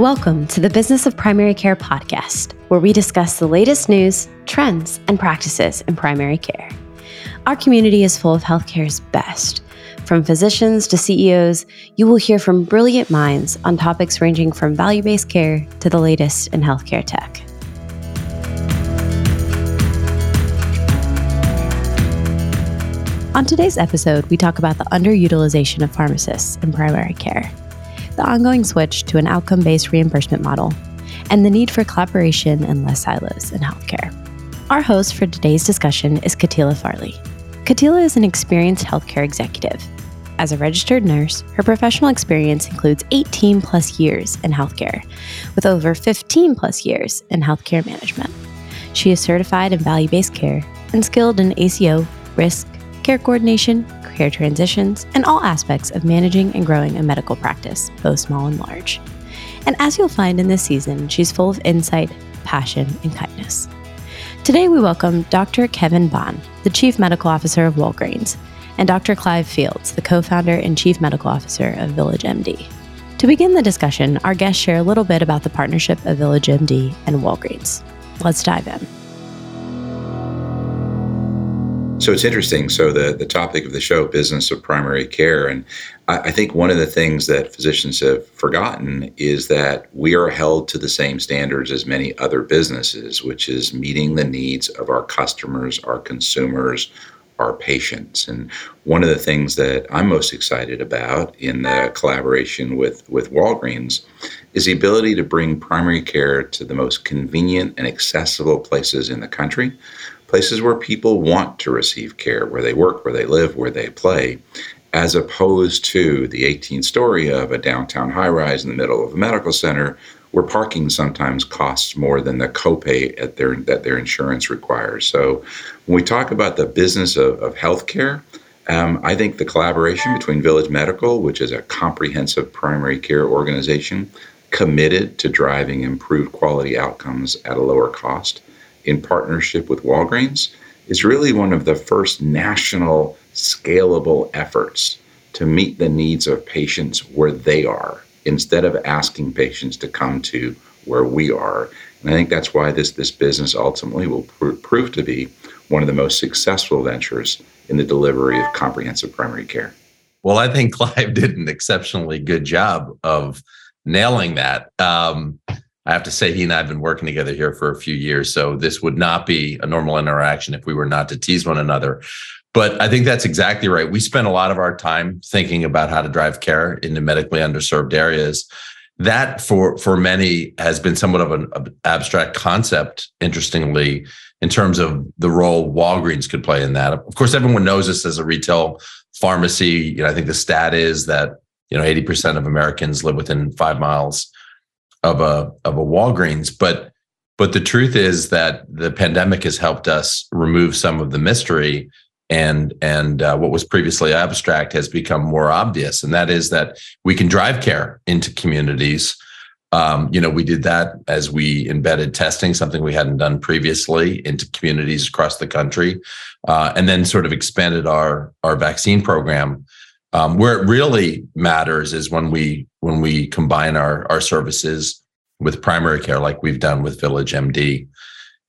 Welcome to the Business of Primary Care podcast, where we discuss the latest news, trends, and practices in primary care. Our community is full of healthcare's best. From physicians to CEOs, you will hear from brilliant minds on topics ranging from value based care to the latest in healthcare tech. On today's episode, we talk about the underutilization of pharmacists in primary care the ongoing switch to an outcome based reimbursement model, and the need for collaboration and less silos in healthcare. Our host for today's discussion is Katila Farley. Katila is an experienced healthcare executive. As a registered nurse, her professional experience includes 18 plus years in healthcare, with over 15 plus years in healthcare management. She is certified in value based care and skilled in ACO, risk, care coordination, care transitions, and all aspects of managing and growing a medical practice, both small and large. And as you'll find in this season, she's full of insight, passion, and kindness. Today, we welcome Dr. Kevin Ban, the Chief Medical Officer of Walgreens, and Dr. Clive Fields, the co founder and Chief Medical Officer of Village MD. To begin the discussion, our guests share a little bit about the partnership of Village MD and Walgreens. Let's dive in. So it's interesting. So the the topic of the show, business of primary care, and I, I, think one of the things that physicians have forgotten is that we are held to the same standards as many other businesses, which is meeting the needs of our customers, our consumers, our patients. And one of the things that I'm most excited about in the collaboration with with Walgreens is the ability to bring primary care to the most convenient and accessible places in the country places where people want to receive care, where they work, where they live, where they play, as opposed to the 18 story of a downtown high rise in the middle of a medical center where parking sometimes costs more than the copay at their, that their insurance requires. So when we talk about the business of, of healthcare, um, I think the collaboration between Village Medical, which is a comprehensive primary care organization committed to driving improved quality outcomes at a lower cost, in partnership with Walgreens is really one of the first national scalable efforts to meet the needs of patients where they are instead of asking patients to come to where we are. And I think that's why this, this business ultimately will pr- prove to be one of the most successful ventures in the delivery of comprehensive primary care. Well, I think Clive did an exceptionally good job of nailing that. Um, I have to say, he and I have been working together here for a few years. So this would not be a normal interaction if we were not to tease one another. But I think that's exactly right. We spend a lot of our time thinking about how to drive care into medically underserved areas. That for for many has been somewhat of an abstract concept, interestingly, in terms of the role Walgreens could play in that. Of course, everyone knows this as a retail pharmacy. You know, I think the stat is that you know 80% of Americans live within five miles of a of a Walgreens, but but the truth is that the pandemic has helped us remove some of the mystery and and uh, what was previously abstract has become more obvious. And that is that we can drive care into communities. Um, you know we did that as we embedded testing something we hadn't done previously into communities across the country uh, and then sort of expanded our our vaccine program. Um, where it really matters is when we when we combine our our services with primary care, like we've done with Village MD,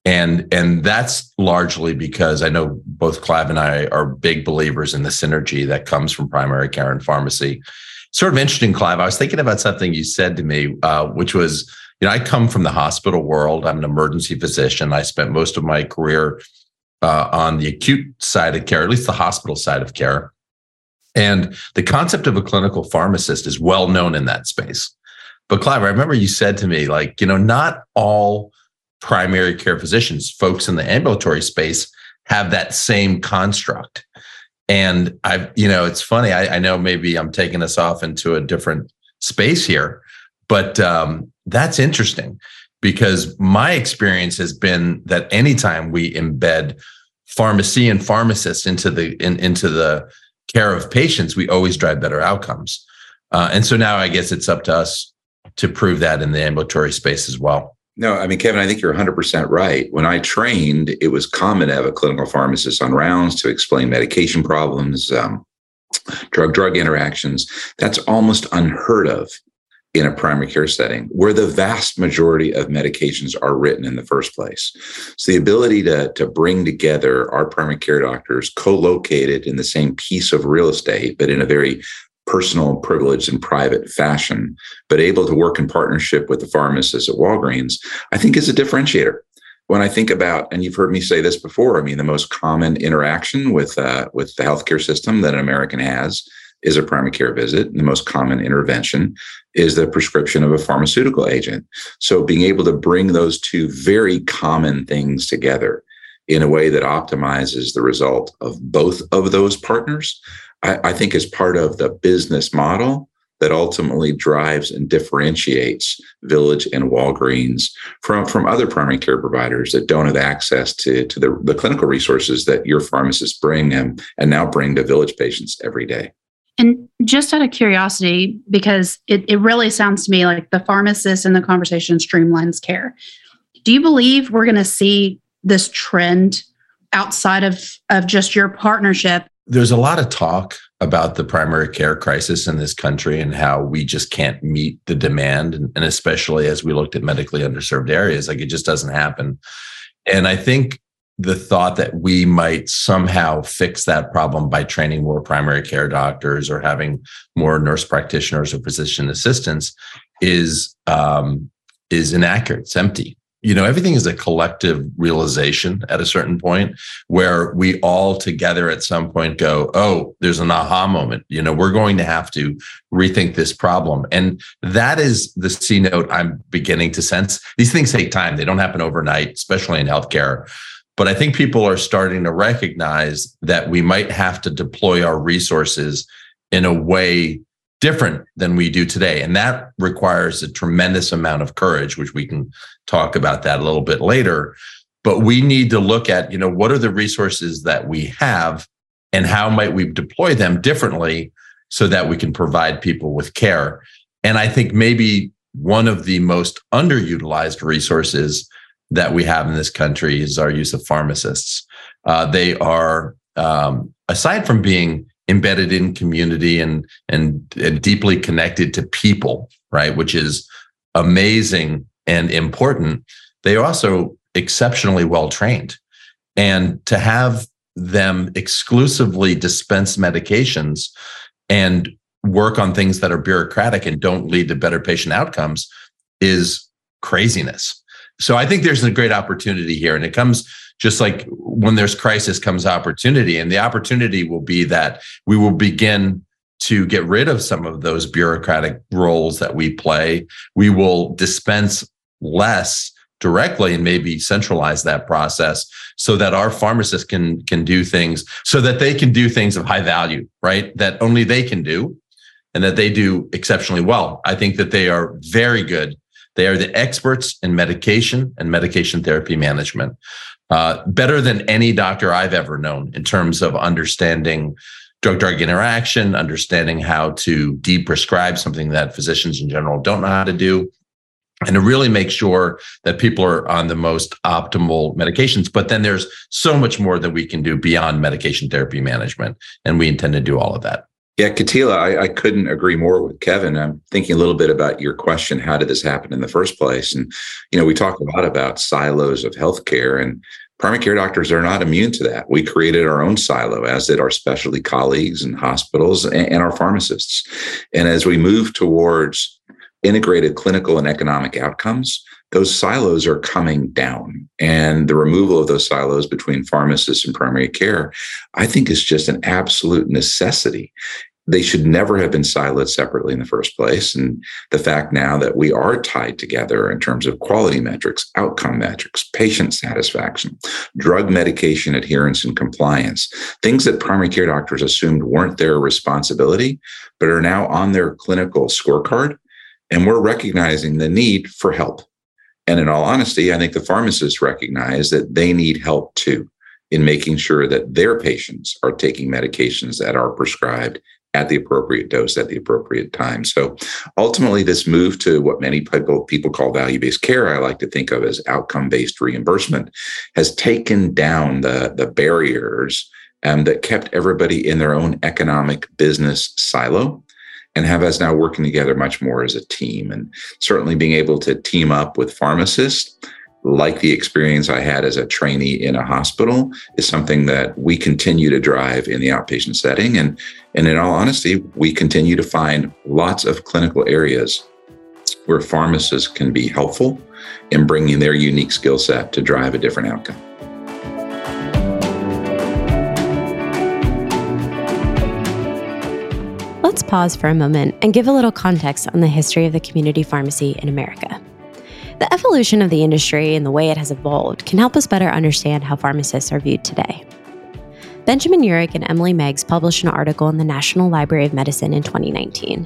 and and that's largely because I know both Clive and I are big believers in the synergy that comes from primary care and pharmacy. Sort of interesting, Clive. I was thinking about something you said to me, uh, which was, you know, I come from the hospital world. I'm an emergency physician. I spent most of my career uh, on the acute side of care, at least the hospital side of care. And the concept of a clinical pharmacist is well known in that space. But Clive, I remember you said to me, like, you know, not all primary care physicians, folks in the ambulatory space, have that same construct. And I, you know, it's funny. I, I know maybe I'm taking us off into a different space here, but um, that's interesting because my experience has been that anytime we embed pharmacy and pharmacists into the in, into the care of patients, we always drive better outcomes. Uh, and so now I guess it's up to us to prove that in the ambulatory space as well. No, I mean, Kevin, I think you're 100% right. When I trained, it was common to have a clinical pharmacist on rounds to explain medication problems, um, drug drug interactions. That's almost unheard of in a primary care setting where the vast majority of medications are written in the first place. So the ability to, to bring together our primary care doctors co-located in the same piece of real estate, but in a very personal, privileged, and private fashion, but able to work in partnership with the pharmacists at Walgreens, I think is a differentiator. When I think about, and you've heard me say this before, I mean, the most common interaction with uh, with the healthcare system that an American has is a primary care visit. The most common intervention is the prescription of a pharmaceutical agent. So being able to bring those two very common things together in a way that optimizes the result of both of those partners, I, I think is part of the business model that ultimately drives and differentiates Village and Walgreens from, from other primary care providers that don't have access to, to the, the clinical resources that your pharmacists bring and, and now bring to Village patients every day. And just out of curiosity, because it, it really sounds to me like the pharmacist in the conversation streamlines care. Do you believe we're going to see this trend outside of, of just your partnership? There's a lot of talk about the primary care crisis in this country and how we just can't meet the demand. And, and especially as we looked at medically underserved areas, like it just doesn't happen. And I think the thought that we might somehow fix that problem by training more primary care doctors or having more nurse practitioners or physician assistants is um, is inaccurate. It's empty. You know, everything is a collective realization at a certain point where we all together at some point go, oh, there's an aha moment. You know, we're going to have to rethink this problem. And that is the C note I'm beginning to sense. These things take time, they don't happen overnight, especially in healthcare. But I think people are starting to recognize that we might have to deploy our resources in a way different than we do today. And that requires a tremendous amount of courage, which we can talk about that a little bit later. But we need to look at, you know, what are the resources that we have and how might we deploy them differently so that we can provide people with care. And I think maybe one of the most underutilized resources that we have in this country is our use of pharmacists. Uh, they are, um, aside from being embedded in community and, and and deeply connected to people, right, which is amazing and important. They are also exceptionally well trained, and to have them exclusively dispense medications and work on things that are bureaucratic and don't lead to better patient outcomes is craziness so I think there's a great opportunity here. And it comes just like when there's crisis comes opportunity. And the opportunity will be that we will begin to get rid of some of those bureaucratic roles that we play. We will dispense less directly and maybe centralize that process so that our pharmacists can can do things so that they can do things of high value right that only they can do and that they do exceptionally well i think that they are very good they are the experts in medication and medication therapy management, uh, better than any doctor I've ever known in terms of understanding drug drug interaction, understanding how to deprescribe something that physicians in general don't know how to do. And to really make sure that people are on the most optimal medications. But then there's so much more that we can do beyond medication therapy management. And we intend to do all of that. Yeah, Katila, I, I, couldn't agree more with Kevin. I'm thinking a little bit about your question: How did this happen in the first place? And you know, we talk a lot about silos of healthcare, and primary care doctors are not immune to that. We created our own silo, as did our specialty colleagues and hospitals and, and our pharmacists. And as we move towards integrated clinical and economic outcomes, those silos are coming down. And the removal of those silos between pharmacists and primary care, I think, is just an absolute necessity. They should never have been siloed separately in the first place. And the fact now that we are tied together in terms of quality metrics, outcome metrics, patient satisfaction, drug medication adherence and compliance, things that primary care doctors assumed weren't their responsibility, but are now on their clinical scorecard. And we're recognizing the need for help and in all honesty, I think the pharmacists recognize that they need help too in making sure that their patients are taking medications that are prescribed at the appropriate dose at the appropriate time. So ultimately, this move to what many people, people call value based care, I like to think of as outcome based reimbursement, has taken down the, the barriers um, that kept everybody in their own economic business silo and have us now working together much more as a team. And certainly being able to team up with pharmacists, like the experience I had as a trainee in a hospital, is something that we continue to drive in the outpatient setting. And, and in all honesty, we continue to find lots of clinical areas where pharmacists can be helpful in bringing their unique skill set to drive a different outcome. Let's pause for a moment and give a little context on the history of the community pharmacy in America. The evolution of the industry and the way it has evolved can help us better understand how pharmacists are viewed today. Benjamin Urick and Emily Meggs published an article in the National Library of Medicine in 2019,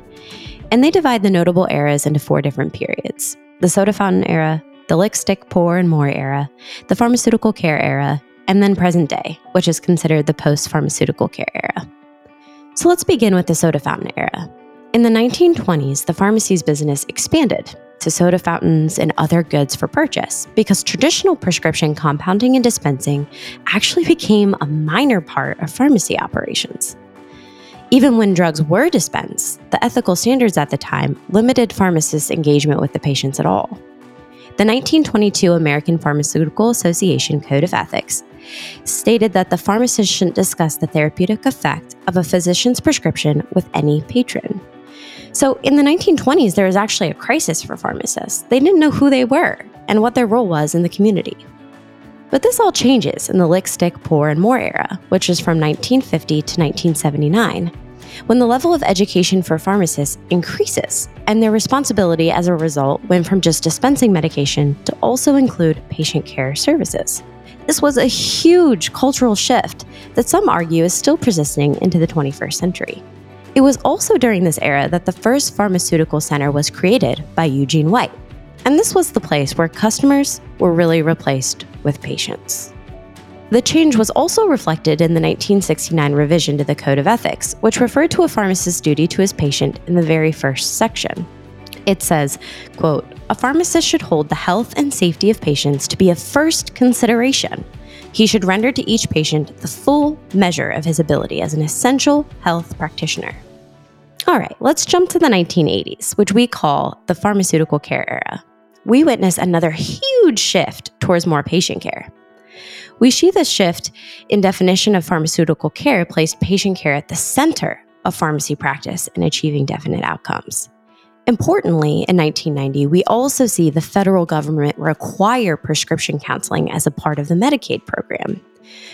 and they divide the notable eras into four different periods the soda fountain era, the lick, stick, pour, and more era, the pharmaceutical care era, and then present day, which is considered the post pharmaceutical care era. So let's begin with the soda fountain era. In the 1920s, the pharmacy's business expanded to soda fountains and other goods for purchase because traditional prescription compounding and dispensing actually became a minor part of pharmacy operations. Even when drugs were dispensed, the ethical standards at the time limited pharmacists' engagement with the patients at all. The 1922 American Pharmaceutical Association Code of Ethics stated that the pharmacist shouldn't discuss the therapeutic effect of a physician's prescription with any patron. So, in the 1920s, there was actually a crisis for pharmacists. They didn't know who they were and what their role was in the community. But this all changes in the lick, stick, pour, and more era, which is from 1950 to 1979, when the level of education for pharmacists increases and their responsibility as a result went from just dispensing medication to also include patient care services. This was a huge cultural shift that some argue is still persisting into the 21st century. It was also during this era that the first pharmaceutical center was created by Eugene White. And this was the place where customers were really replaced with patients. The change was also reflected in the 1969 revision to the Code of Ethics, which referred to a pharmacist's duty to his patient in the very first section. It says, quote, a pharmacist should hold the health and safety of patients to be a first consideration. He should render to each patient the full measure of his ability as an essential health practitioner. All right, let's jump to the 1980s, which we call the pharmaceutical care era. We witness another huge shift towards more patient care. We see this shift in definition of pharmaceutical care placed patient care at the center of pharmacy practice and achieving definite outcomes. Importantly, in 1990, we also see the federal government require prescription counseling as a part of the Medicaid program.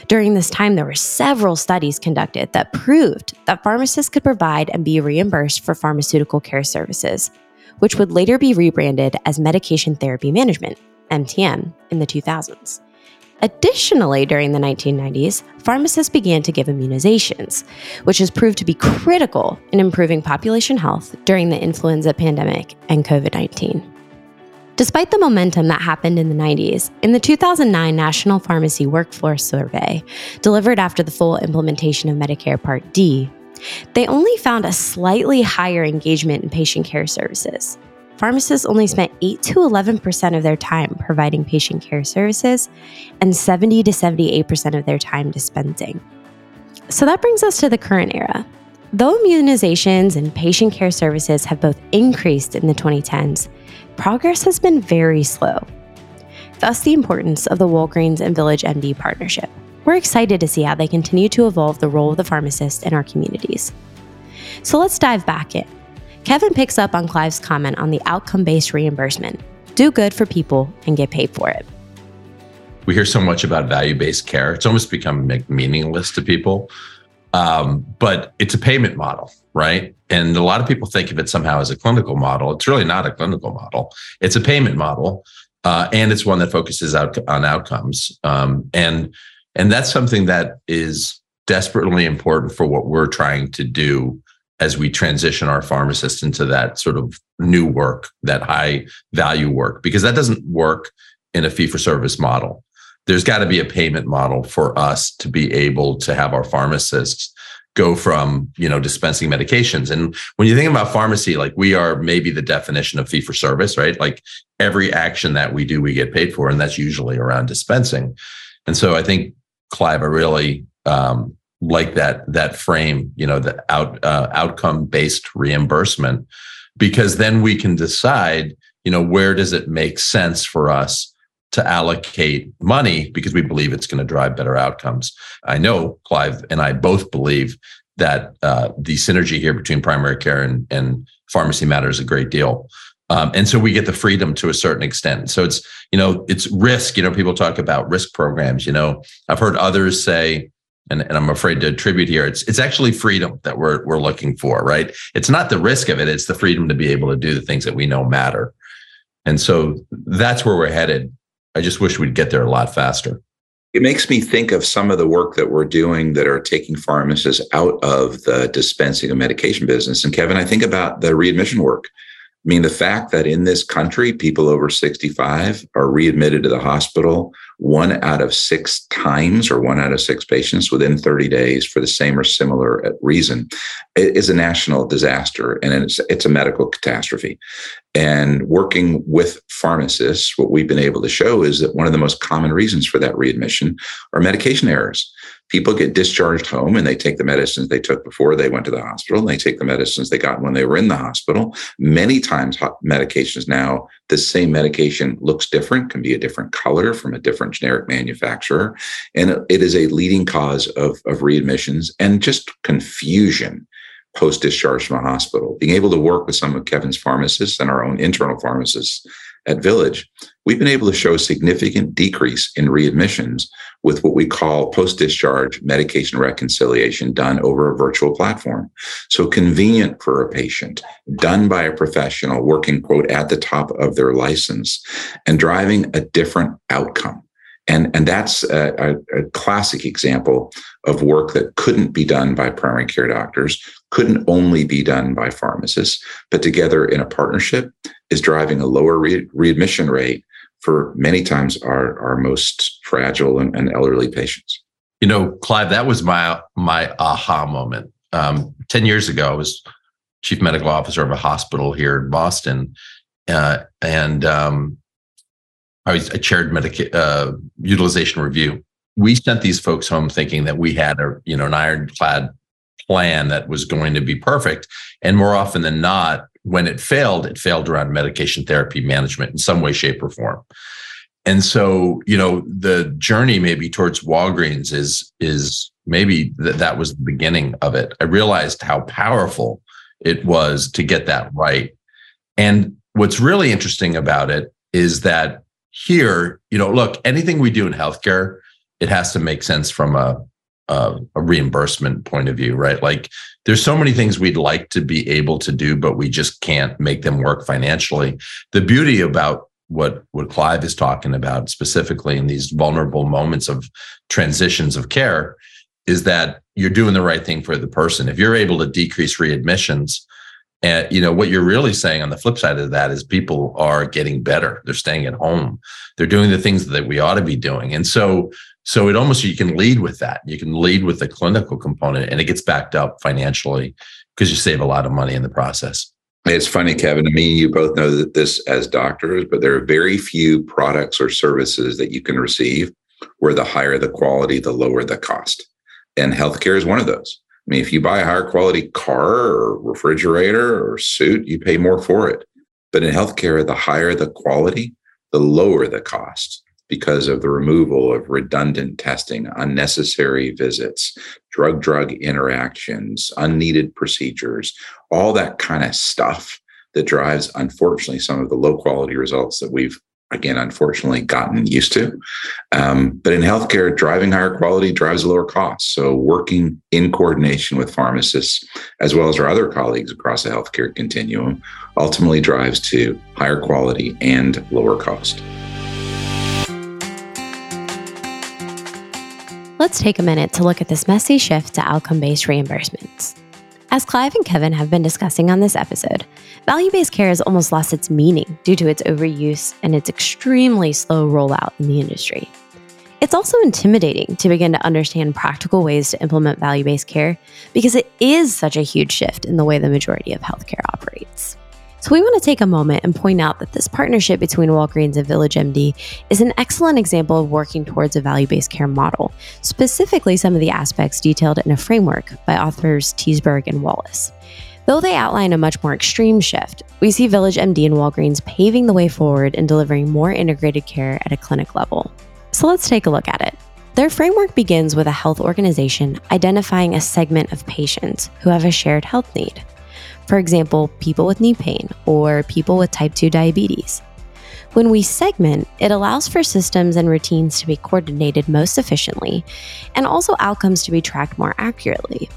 During this time, there were several studies conducted that proved that pharmacists could provide and be reimbursed for pharmaceutical care services, which would later be rebranded as Medication Therapy Management, MTM, in the 2000s. Additionally, during the 1990s, pharmacists began to give immunizations, which has proved to be critical in improving population health during the influenza pandemic and COVID 19. Despite the momentum that happened in the 90s, in the 2009 National Pharmacy Workforce Survey, delivered after the full implementation of Medicare Part D, they only found a slightly higher engagement in patient care services, pharmacists only spent 8 to 11% of their time providing patient care services and 70 to 78% of their time dispensing. So that brings us to the current era. Though immunizations and patient care services have both increased in the 2010s, progress has been very slow. Thus, the importance of the Walgreens and Village MD partnership. We're excited to see how they continue to evolve the role of the pharmacist in our communities. So let's dive back in. Kevin picks up on Clive's comment on the outcome based reimbursement do good for people and get paid for it. We hear so much about value based care, it's almost become meaningless to people. Um, but it's a payment model, right? And a lot of people think of it somehow as a clinical model. It's really not a clinical model, it's a payment model. Uh, and it's one that focuses out on outcomes. Um, and and that's something that is desperately important for what we're trying to do as we transition our pharmacists into that sort of new work, that high value work, because that doesn't work in a fee for service model. There's got to be a payment model for us to be able to have our pharmacists go from you know dispensing medications. And when you think about pharmacy like we are maybe the definition of fee for service right? Like every action that we do we get paid for and that's usually around dispensing. And so i think clive i really um, like that that frame, you know, the out uh, outcome based reimbursement, because then we can decide, you know, where does it make sense for us to allocate money because we believe it's going to drive better outcomes. I know Clive and I both believe that uh, the synergy here between primary care and, and pharmacy matters a great deal. Um, and so we get the freedom to a certain extent. So it's, you know, it's risk. You know, people talk about risk programs. You know, I've heard others say, and, and I'm afraid to attribute here, it's it's actually freedom that we're we're looking for, right? It's not the risk of it, it's the freedom to be able to do the things that we know matter. And so that's where we're headed. I just wish we'd get there a lot faster. It makes me think of some of the work that we're doing that are taking pharmacists out of the dispensing of medication business. And Kevin, I think about the readmission work. I mean, the fact that in this country, people over 65 are readmitted to the hospital one out of six times or one out of six patients within 30 days for the same or similar uh, reason is a national disaster and it's, it's a medical catastrophe. And working with pharmacists, what we've been able to show is that one of the most common reasons for that readmission are medication errors people get discharged home and they take the medicines they took before they went to the hospital and they take the medicines they got when they were in the hospital. Many times medications now the same medication looks different can be a different color from a different generic manufacturer and it is a leading cause of, of readmissions and just confusion post discharge from a hospital. Being able to work with some of kevin's pharmacists and our own internal pharmacists at Village, we've been able to show a significant decrease in readmissions with what we call post discharge medication reconciliation done over a virtual platform. So convenient for a patient, done by a professional working, quote, at the top of their license and driving a different outcome. And, and that's a, a classic example of work that couldn't be done by primary care doctors, couldn't only be done by pharmacists, but together in a partnership is driving a lower re- readmission rate for many times our, our most fragile and, and, elderly patients. You know, Clive, that was my my aha moment. Um, Ten years ago, I was chief medical officer of a hospital here in Boston, uh, and um, I, was, I chaired medica- uh, utilization review. We sent these folks home thinking that we had a you know an ironclad plan that was going to be perfect, and more often than not, when it failed, it failed around medication therapy management in some way, shape, or form. And so, you know, the journey maybe towards Walgreens is is maybe that that was the beginning of it. I realized how powerful it was to get that right. And what's really interesting about it is that here, you know, look, anything we do in healthcare, it has to make sense from a a, a reimbursement point of view, right? Like there's so many things we'd like to be able to do, but we just can't make them work financially. The beauty about what what Clive is talking about specifically in these vulnerable moments of transitions of care is that you're doing the right thing for the person. If you're able to decrease readmissions, and you know what you're really saying on the flip side of that is people are getting better. They're staying at home. They're doing the things that we ought to be doing. And so so it almost you can lead with that. You can lead with the clinical component and it gets backed up financially because you save a lot of money in the process. It's funny, Kevin. I mean, you both know that this as doctors, but there are very few products or services that you can receive where the higher the quality, the lower the cost. And healthcare is one of those. I mean, if you buy a higher quality car or refrigerator or suit, you pay more for it. But in healthcare, the higher the quality, the lower the cost because of the removal of redundant testing, unnecessary visits, drug drug interactions, unneeded procedures, all that kind of stuff that drives, unfortunately, some of the low quality results that we've again, unfortunately, gotten used to. Um, but in healthcare, driving higher quality drives lower costs. So, working in coordination with pharmacists, as well as our other colleagues across the healthcare continuum, ultimately drives to higher quality and lower cost. Let's take a minute to look at this messy shift to outcome based reimbursements. As Clive and Kevin have been discussing on this episode, value based care has almost lost its meaning due to its overuse and its extremely slow rollout in the industry. It's also intimidating to begin to understand practical ways to implement value based care because it is such a huge shift in the way the majority of healthcare operates. So, we want to take a moment and point out that this partnership between Walgreens and Village MD is an excellent example of working towards a value based care model, specifically some of the aspects detailed in a framework by authors Teisberg and Wallace. Though they outline a much more extreme shift, we see Village MD and Walgreens paving the way forward in delivering more integrated care at a clinic level. So let's take a look at it. Their framework begins with a health organization identifying a segment of patients who have a shared health need. For example, people with knee pain or people with type 2 diabetes. When we segment, it allows for systems and routines to be coordinated most efficiently and also outcomes to be tracked more accurately.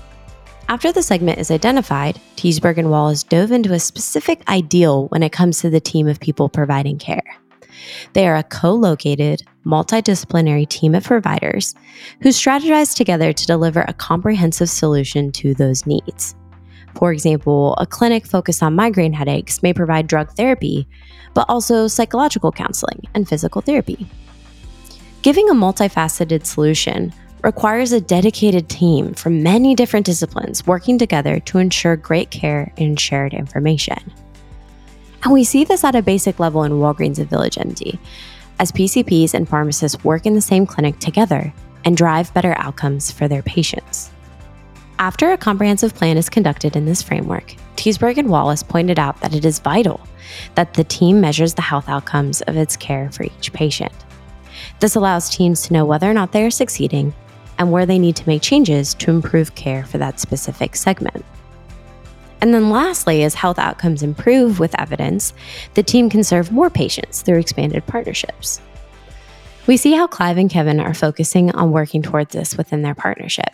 After the segment is identified, Teisberg and Wallace dove into a specific ideal when it comes to the team of people providing care. They are a co located, multidisciplinary team of providers who strategize together to deliver a comprehensive solution to those needs. For example, a clinic focused on migraine headaches may provide drug therapy, but also psychological counseling and physical therapy. Giving a multifaceted solution requires a dedicated team from many different disciplines working together to ensure great care and shared information. And we see this at a basic level in Walgreens and Village MD, as PCPs and pharmacists work in the same clinic together and drive better outcomes for their patients. After a comprehensive plan is conducted in this framework, Teisberg and Wallace pointed out that it is vital that the team measures the health outcomes of its care for each patient. This allows teams to know whether or not they are succeeding and where they need to make changes to improve care for that specific segment. And then, lastly, as health outcomes improve with evidence, the team can serve more patients through expanded partnerships. We see how Clive and Kevin are focusing on working towards this within their partnership.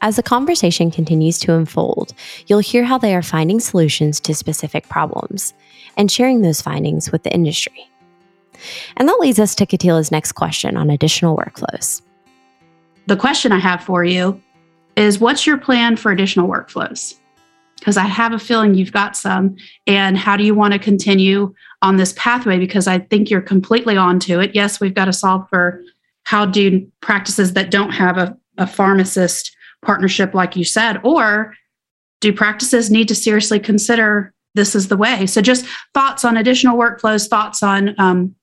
As the conversation continues to unfold, you'll hear how they are finding solutions to specific problems and sharing those findings with the industry. And that leads us to Katila's next question on additional workflows the question I have for you is what's your plan for additional workflows? Because I have a feeling you've got some. And how do you want to continue on this pathway? Because I think you're completely onto it. Yes, we've got to solve for how do practices that don't have a, a pharmacist partnership, like you said, or do practices need to seriously consider this is the way? So, just thoughts on additional workflows, thoughts on um,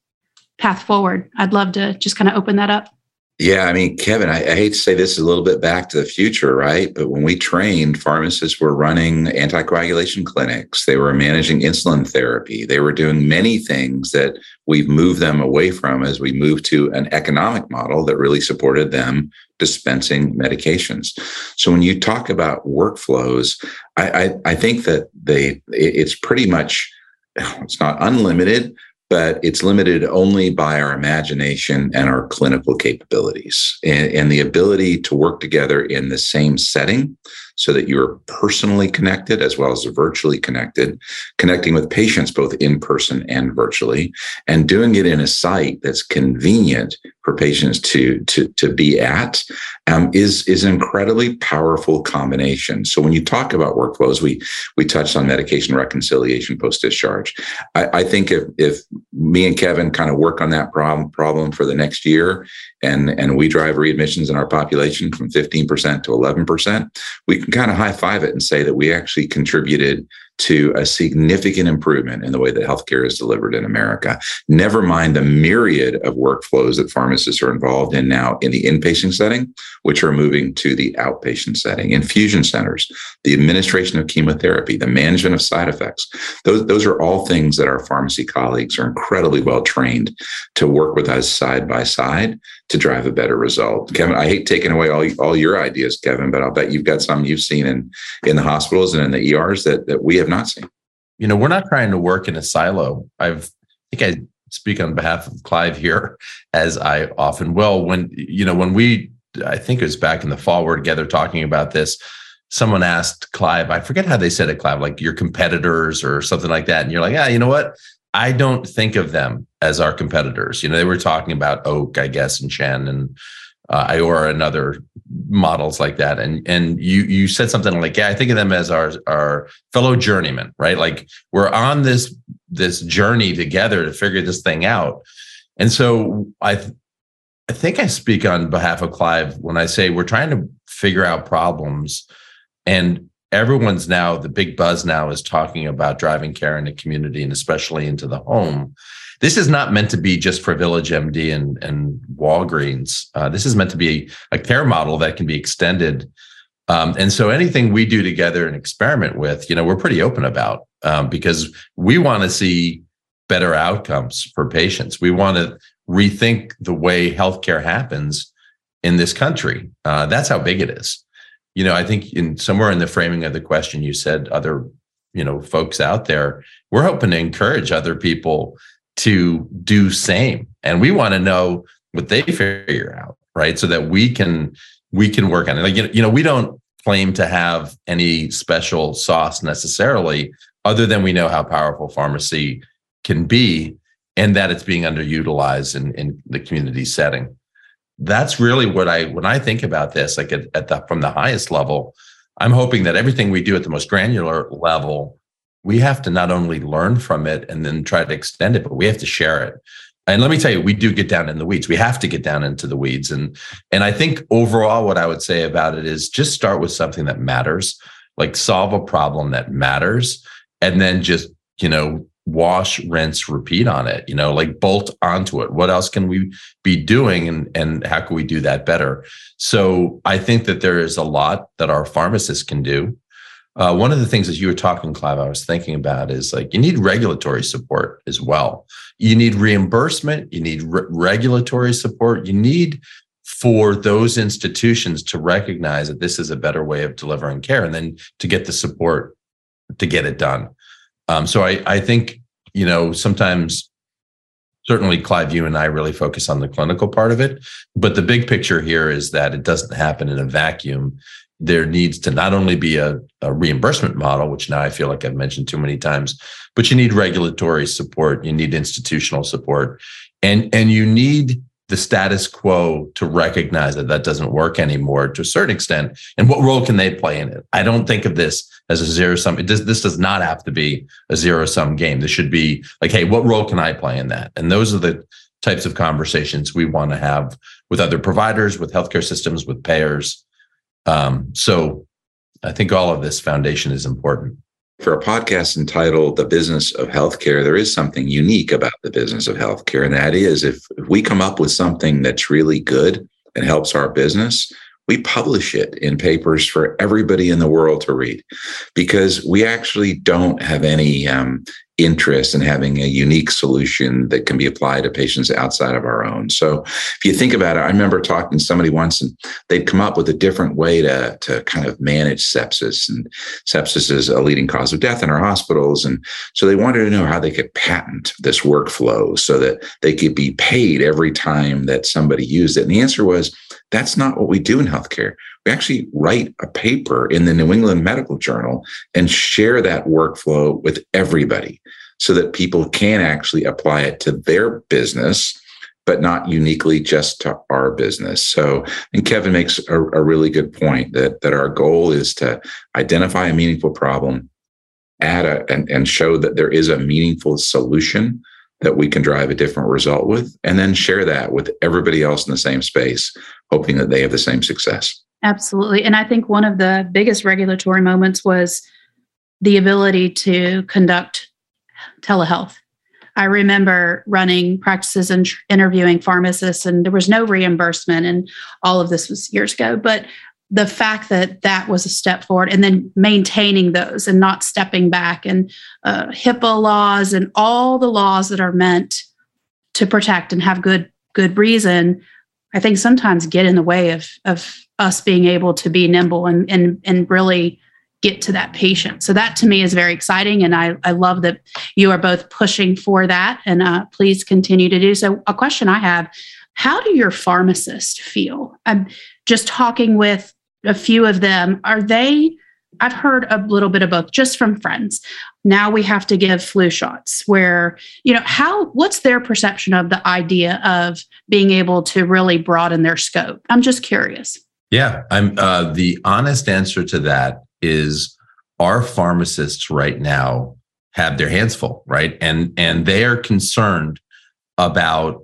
path forward. I'd love to just kind of open that up. Yeah, I mean, Kevin, I, I, hate to say this is a little bit back to the future, right? But when we trained, pharmacists were running anticoagulation clinics. They were managing insulin therapy. They were doing many things that we've moved them away from as we moved to an economic model that really supported them dispensing medications. So when you talk about workflows, I, I, I think that they it's pretty much it's not unlimited, but it's limited only by our imagination and our clinical capabilities. And, and, the ability to work together in the same setting so that you're personally connected as well as virtually connected, connecting with patients both in person and virtually, and doing it in a site that's convenient for patients to to to be at um, is is an incredibly powerful combination. So when you talk about workflows, we we touched on medication reconciliation post discharge. I, I, think if if me and Kevin kind of work on that problem problem for the next year, and and we drive readmissions in our population from 15% to 11%, we can kind of high five it and say that we actually contributed to a significant improvement in the way that healthcare is delivered in America. Never mind the myriad of workflows that pharmacists are involved in now in the inpatient setting, which are moving to the outpatient setting. Infusion centers, the administration of chemotherapy, the management of side effects. Those, those are all things that our pharmacy colleagues are incredibly well trained to work with us side by side to drive a better result. Kevin, I hate taking away all, all your ideas, Kevin, but I'll bet you've got some you've seen in, in the hospitals and in the ERs that, that we have not seen. You know, we're not trying to work in a silo. I've, I think I speak on behalf of Clive here, as I often will. When, you know, when we, I think it was back in the fall, we're together talking about this. Someone asked Clive, I forget how they said it, Clive, like your competitors or something like that. And you're like, yeah, you know what? I don't think of them as our competitors. You know, they were talking about Oak, I guess, and Chen and uh, Iora and other models like that. And and you you said something like, yeah, I think of them as our our fellow journeymen, right? Like we're on this this journey together to figure this thing out. And so I th- I think I speak on behalf of Clive when I say we're trying to figure out problems and everyone's now the big buzz now is talking about driving care in the community and especially into the home. This is not meant to be just for Village MD and, and Walgreens. Uh, this is meant to be a care model that can be extended. Um, and so anything we do together and experiment with, you know, we're pretty open about um, because we want to see better outcomes for patients. We want to rethink the way healthcare happens in this country. Uh, that's how big it is. You know, I think in somewhere in the framing of the question, you said other, you know, folks out there. We're hoping to encourage other people to do same, and we want to know what they figure out, right? So that we can we can work on it. Like you know, we don't claim to have any special sauce necessarily, other than we know how powerful pharmacy can be and that it's being underutilized in, in the community setting. That's really what I when I think about this, like at, at the from the highest level, I'm hoping that everything we do at the most granular level, we have to not only learn from it and then try to extend it, but we have to share it. And let me tell you, we do get down in the weeds. We have to get down into the weeds. And and I think overall, what I would say about it is just start with something that matters, like solve a problem that matters, and then just you know wash, rinse, repeat on it, you know, like bolt onto it. What else can we be doing and, and how can we do that better? So I think that there is a lot that our pharmacists can do. Uh, one of the things that you were talking, Clive, I was thinking about is like you need regulatory support as well. You need reimbursement, you need re- regulatory support, you need for those institutions to recognize that this is a better way of delivering care and then to get the support to get it done. Um, so I, I think, you know, sometimes certainly Clive, you and I really focus on the clinical part of it. But the big picture here is that it doesn't happen in a vacuum. There needs to not only be a, a reimbursement model, which now I feel like I've mentioned too many times, but you need regulatory support, you need institutional support, and and you need the status quo to recognize that that doesn't work anymore to a certain extent and what role can they play in it? I don't think of this as a zero sum it does this does not have to be a zero sum game. This should be like hey what role can i play in that? And those are the types of conversations we want to have with other providers with healthcare systems with payers um, so i think all of this foundation is important for a podcast entitled The Business of Healthcare, there is something unique about the business of healthcare. And that is if, if we come up with something that's really good and helps our business, we publish it in papers for everybody in the world to read because we actually don't have any um, interest in having a unique solution that can be applied to patients outside of our own. So if you think about it, I remember talking to somebody once and they'd come up with a different way to, to kind of manage sepsis. And sepsis is a leading cause of death in our hospitals. And so they wanted to know how they could patent this workflow so that they could be paid every time that somebody used it. And the answer was, that's not what we do in healthcare. We actually write a paper in the New England Medical Journal and share that workflow with everybody so that people can actually apply it to their business, but not uniquely just to our business. So, and Kevin makes a, a really good point that, that our goal is to identify a meaningful problem, add a, and, and show that there is a meaningful solution that we can drive a different result with, and then share that with everybody else in the same space, hoping that they have the same success. Absolutely. And I think one of the biggest regulatory moments was the ability to conduct telehealth. I remember running practices and interviewing pharmacists, and there was no reimbursement, and all of this was years ago. But the fact that that was a step forward and then maintaining those and not stepping back and uh, HIPAA laws and all the laws that are meant to protect and have good good reason, I think sometimes get in the way of of us being able to be nimble and and and really get to that patient. So that to me is very exciting, and I I love that you are both pushing for that, and uh, please continue to do so. A question I have: How do your pharmacists feel? I'm just talking with a few of them. Are they? I've heard a little bit of both just from friends. Now we have to give flu shots where, you know, how, what's their perception of the idea of being able to really broaden their scope? I'm just curious. Yeah, I'm uh, the honest answer to that is our pharmacists right now have their hands full, right? And and they are concerned about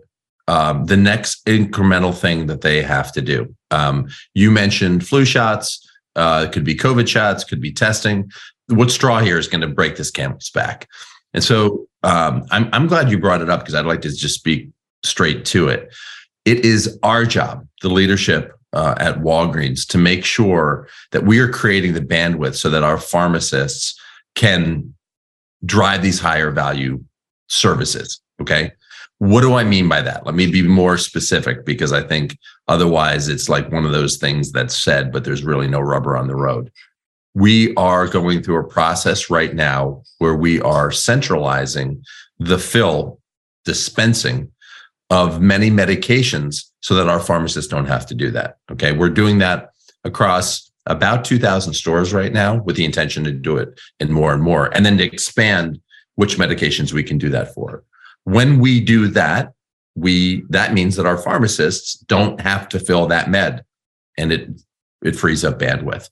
um, the next incremental thing that they have to do. Um, you mentioned flu shots. Uh, it could be COVID shots, could be testing. What straw here is going to break this camel's back? And so um, I'm, I'm glad you brought it up because I'd like to just speak straight to it. It is our job, the leadership uh, at Walgreens, to make sure that we are creating the bandwidth so that our pharmacists can drive these higher value services. Okay. What do I mean by that? Let me be more specific because I think otherwise it's like one of those things that's said, but there's really no rubber on the road. We are going through a process right now where we are centralizing the fill dispensing of many medications so that our pharmacists don't have to do that. Okay. We're doing that across about 2,000 stores right now with the intention to do it in more and more, and then to expand which medications we can do that for. When we do that, we that means that our pharmacists don't have to fill that med, and it it frees up bandwidth.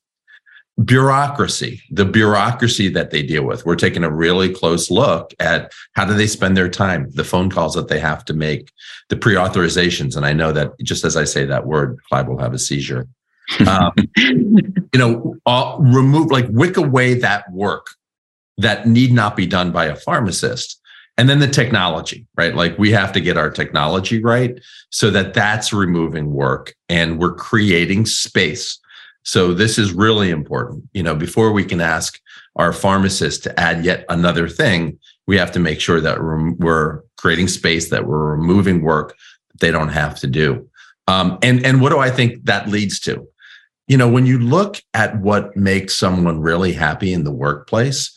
Bureaucracy, the bureaucracy that they deal with. We're taking a really close look at how do they spend their time, the phone calls that they have to make, the pre-authorizations. And I know that just as I say that word, Clive will have a seizure um, you know, all, remove like wick away that work that need not be done by a pharmacist. And then the technology, right? Like we have to get our technology right so that that's removing work and we're creating space. So this is really important. You know, before we can ask our pharmacists to add yet another thing, we have to make sure that we're, we're creating space, that we're removing work that they don't have to do. Um, and and what do I think that leads to? you know, when you look at what makes someone really happy in the workplace,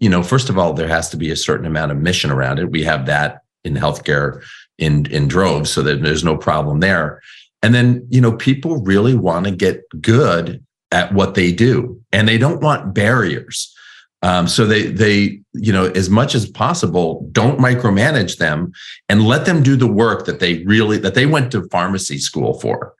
you know, first of all, there has to be a certain amount of mission around it. We have that in healthcare in in droves, so that there's no problem there. And then, you know, people really want to get good at what they do, and they don't want barriers. Um, so they they you know as much as possible don't micromanage them and let them do the work that they really that they went to pharmacy school for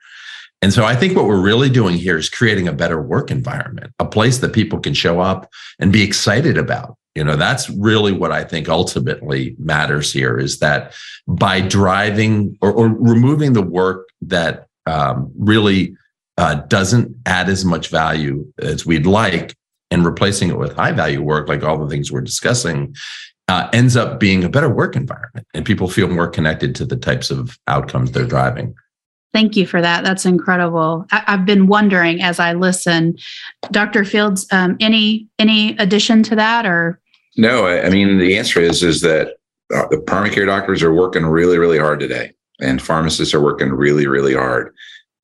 and so I think what we're really doing here is creating a better work environment, a place that people can show up and be excited about. You know, that's really what I think ultimately matters here is that by driving or, or removing the work that um, really uh, doesn't add as much value as we'd like and replacing it with high value work, like all the things we're discussing, uh, ends up being a better work environment and people feel more connected to the types of outcomes they're driving. Thank you for that. That's incredible. I, have been wondering as I listen, Dr. Fields, um, any any addition to that or? No, I, I mean the answer is is that uh, the primary care doctors are working really really hard today, and pharmacists are working really really hard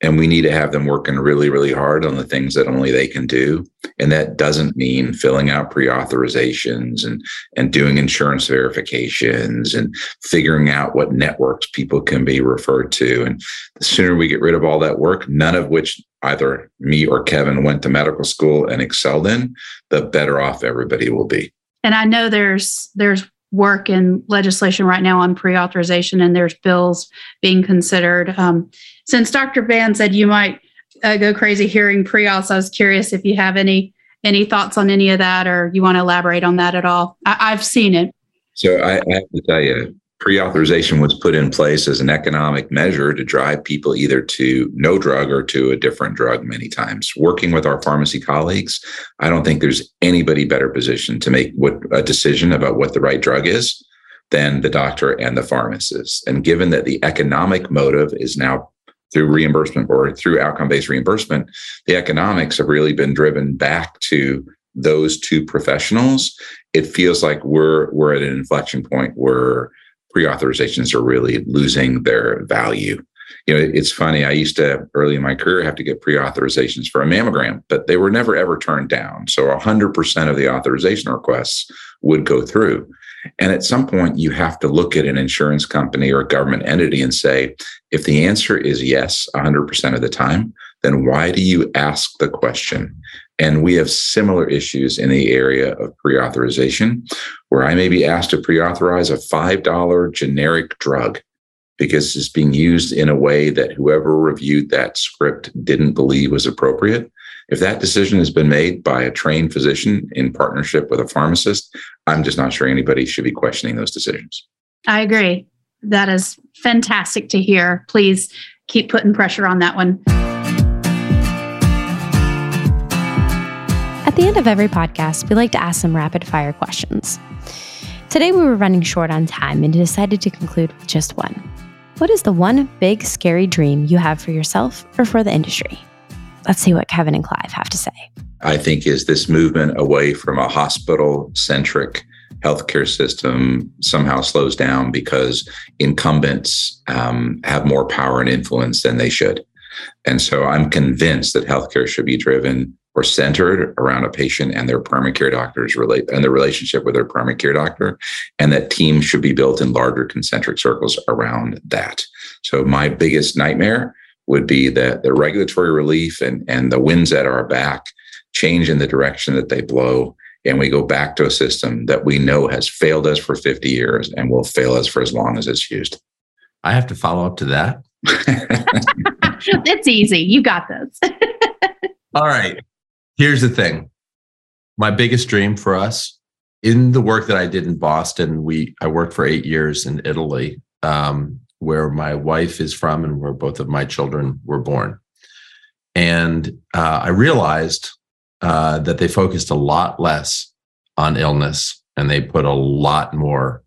and we need to have them working really really hard on the things that only they can do. And that doesn't mean filling out pre-authorizations and and doing insurance verifications and figuring out what networks people can be referred to. And the sooner we get rid of all that work none of which either me or Kevin went to medical school and excelled in the better off everybody will be. And i know there's there's work in legislation right now on pre-authorization and there's bills being considered. Um, since dr ban said you might uh, go crazy hearing pre-auths i was curious if you have any any thoughts on any of that or you want to elaborate on that at all. I, have seen it. So I, I have to tell you pre-authorization was put in place as an economic measure to drive people either to no drug or to a different drug many times. Working with our pharmacy colleagues i don't think there's anybody better positioned to make what a decision about what the right drug is than the doctor and the pharmacist. And given that the economic motive is now through reimbursement or through outcome-based reimbursement the economics have really been driven back to those two professionals it feels like we're we're at an inflection point where pre-authorizations are really losing their value. You know, it's funny. I used to early in my career have to get pre-authorizations for a mammogram, but they were never ever turned down. So 100% of the authorization requests would go through. And at some point, you have to look at an insurance company or a government entity and say, if the answer is yes, 100% of the time, then why do you ask the question? And we have similar issues in the area of pre authorization, where I may be asked to pre authorize a $5 generic drug because it's being used in a way that whoever reviewed that script didn't believe was appropriate. If that decision has been made by a trained physician in partnership with a pharmacist, I'm just not sure anybody should be questioning those decisions. I agree. That is fantastic to hear. Please keep putting pressure on that one. At the end of every podcast, we like to ask some rapid fire questions. Today, we were running short on time and decided to conclude with just one. What is the one big, scary dream you have for yourself or for the industry? Let's see what Kevin and Clive have to say. I think is this movement away from a hospital centric healthcare system somehow slows down because incumbents um, have more power and influence than they should. And so I'm convinced that healthcare should be driven or centered around a patient and their primary care doctors relate and the relationship with their primary care doctor and that teams should be built in larger concentric circles around that so my biggest nightmare would be that the regulatory relief and, and the winds at our back change in the direction that they blow and we go back to a system that we know has failed us for 50 years and will fail us for as long as it's used. I have to follow up to that. it's easy. You got this. All right. Here's the thing. My biggest dream for us in the work that I did in Boston, we I worked for eight years in Italy, um, where my wife is from and where both of my children were born. And uh, I realized uh, that they focused a lot less on illness and they put a lot more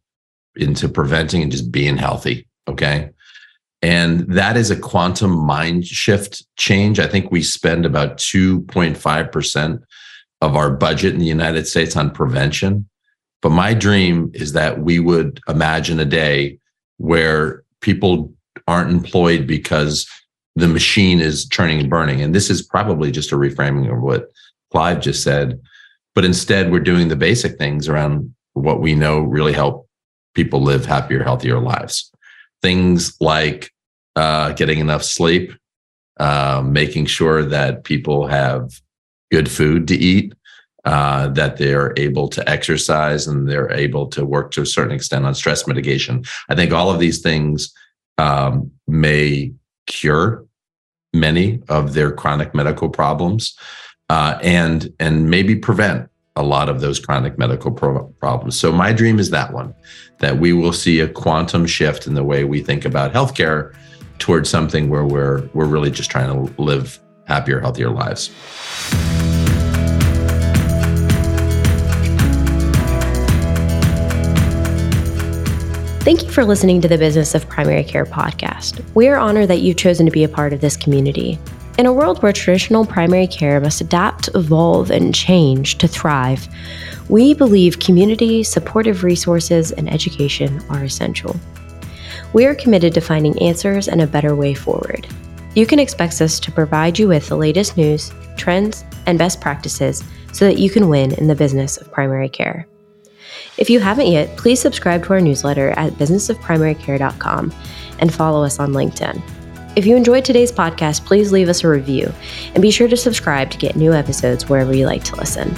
into preventing and just being healthy. Okay. And that is a quantum mind shift change. I think we spend about 2.5% of our budget in the United States on prevention. But my dream is that we would imagine a day where people aren't employed because the machine is churning and burning. And this is probably just a reframing of what Clive just said. But instead, we're doing the basic things around what we know really help people live happier, healthier lives. Things like uh, getting enough sleep, uh, making sure that people have good food to eat, uh, that they're able to exercise and they're able to work to a certain extent on stress mitigation. I think all of these things um, may cure many of their chronic medical problems uh, and and maybe prevent a lot of those chronic medical pro- problems. So my dream is that one, that we will see a quantum shift in the way we think about healthcare towards something where we're we're really just trying to live happier, healthier lives. Thank you for listening to the Business of Primary Care podcast. We are honored that you've chosen to be a part of this community. In a world where traditional primary care must adapt, evolve, and change to thrive, we believe community, supportive resources, and education are essential. We are committed to finding answers and a better way forward. You can expect us to provide you with the latest news, trends, and best practices so that you can win in the business of primary care. If you haven't yet, please subscribe to our newsletter at businessofprimarycare.com and follow us on LinkedIn. If you enjoyed today's podcast, please leave us a review and be sure to subscribe to get new episodes wherever you like to listen.